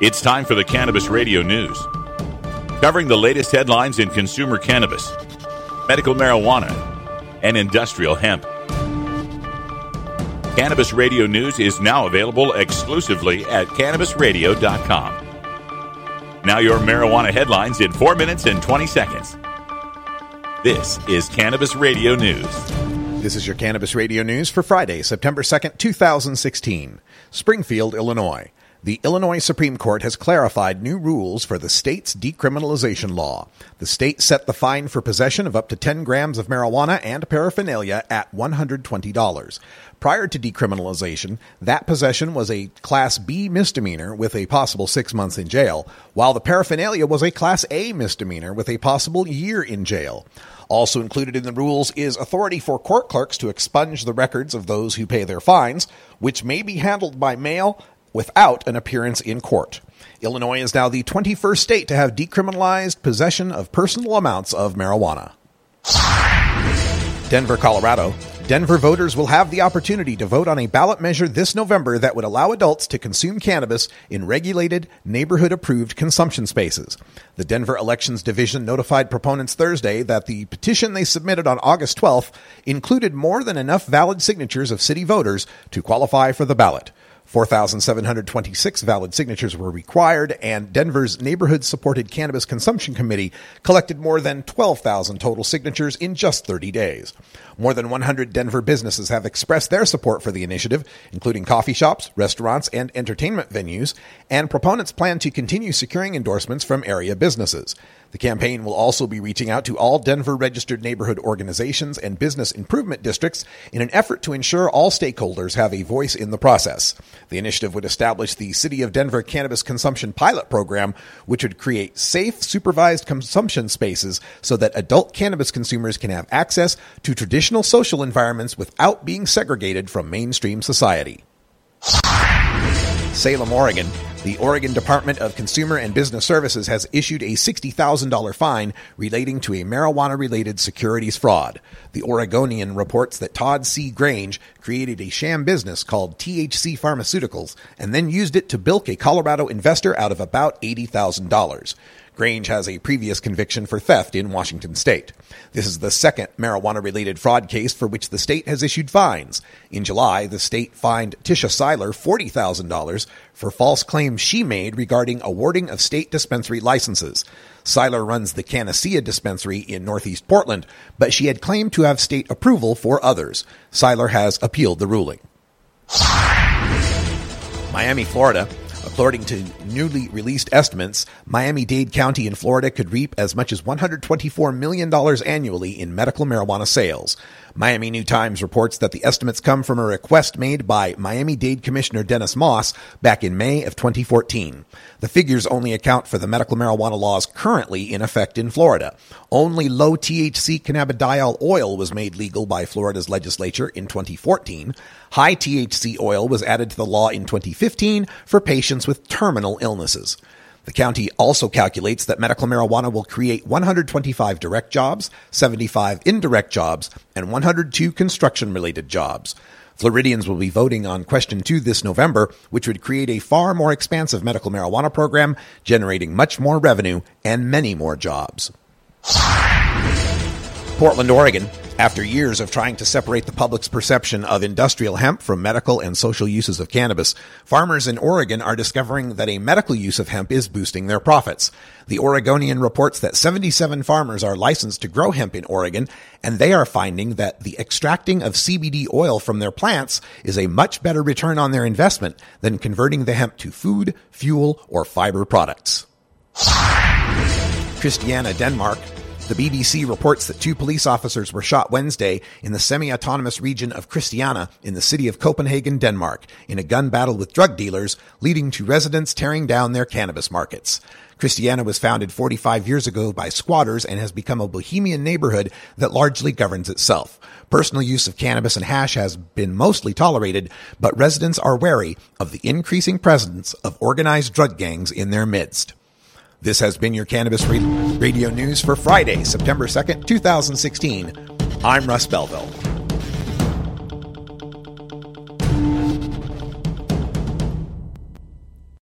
It's time for the Cannabis Radio News. Covering the latest headlines in consumer cannabis, medical marijuana, and industrial hemp. Cannabis Radio News is now available exclusively at cannabisradio.com. Now, your marijuana headlines in 4 minutes and 20 seconds. This is Cannabis Radio News. This is your Cannabis Radio News for Friday, September 2nd, 2016. Springfield, Illinois. The Illinois Supreme Court has clarified new rules for the state's decriminalization law. The state set the fine for possession of up to 10 grams of marijuana and paraphernalia at $120. Prior to decriminalization, that possession was a Class B misdemeanor with a possible six months in jail, while the paraphernalia was a Class A misdemeanor with a possible year in jail. Also included in the rules is authority for court clerks to expunge the records of those who pay their fines, which may be handled by mail without an appearance in court. Illinois is now the 21st state to have decriminalized possession of personal amounts of marijuana. Denver, Colorado. Denver voters will have the opportunity to vote on a ballot measure this November that would allow adults to consume cannabis in regulated, neighborhood approved consumption spaces. The Denver Elections Division notified proponents Thursday that the petition they submitted on August 12th included more than enough valid signatures of city voters to qualify for the ballot. 4,726 valid signatures were required, and Denver's Neighborhood Supported Cannabis Consumption Committee collected more than 12,000 total signatures in just 30 days. More than 100 Denver businesses have expressed their support for the initiative, including coffee shops, restaurants, and entertainment venues, and proponents plan to continue securing endorsements from area businesses. The campaign will also be reaching out to all Denver registered neighborhood organizations and business improvement districts in an effort to ensure all stakeholders have a voice in the process. The initiative would establish the City of Denver Cannabis Consumption Pilot Program, which would create safe, supervised consumption spaces so that adult cannabis consumers can have access to traditional social environments without being segregated from mainstream society. Salem, Oregon. The Oregon Department of Consumer and Business Services has issued a $60,000 fine relating to a marijuana related securities fraud. The Oregonian reports that Todd C. Grange created a sham business called THC Pharmaceuticals and then used it to bilk a Colorado investor out of about $80,000. Grange has a previous conviction for theft in Washington state. This is the second marijuana related fraud case for which the state has issued fines. In July, the state fined Tisha Seiler $40,000 for false claims she made regarding awarding of state dispensary licenses. Seiler runs the Canacia dispensary in northeast Portland, but she had claimed to have state approval for others. Seiler has appealed the ruling. Miami, Florida. According to newly released estimates, Miami Dade County in Florida could reap as much as $124 million annually in medical marijuana sales. Miami New Times reports that the estimates come from a request made by Miami Dade Commissioner Dennis Moss back in May of 2014. The figures only account for the medical marijuana laws currently in effect in Florida. Only low THC cannabidiol oil was made legal by Florida's legislature in 2014. High THC oil was added to the law in 2015 for patients with terminal illnesses. The county also calculates that medical marijuana will create 125 direct jobs, 75 indirect jobs, and 102 construction related jobs. Floridians will be voting on question two this November, which would create a far more expansive medical marijuana program, generating much more revenue and many more jobs. Portland, Oregon. After years of trying to separate the public's perception of industrial hemp from medical and social uses of cannabis, farmers in Oregon are discovering that a medical use of hemp is boosting their profits. The Oregonian reports that 77 farmers are licensed to grow hemp in Oregon, and they are finding that the extracting of CBD oil from their plants is a much better return on their investment than converting the hemp to food, fuel, or fiber products. Christiania, Denmark. The BBC reports that two police officers were shot Wednesday in the semi-autonomous region of Christiania in the city of Copenhagen, Denmark, in a gun battle with drug dealers, leading to residents tearing down their cannabis markets. Christiania was founded 45 years ago by squatters and has become a bohemian neighborhood that largely governs itself. Personal use of cannabis and hash has been mostly tolerated, but residents are wary of the increasing presence of organized drug gangs in their midst. This has been your Cannabis Radio News for Friday, September 2nd, 2016. I'm Russ Belville.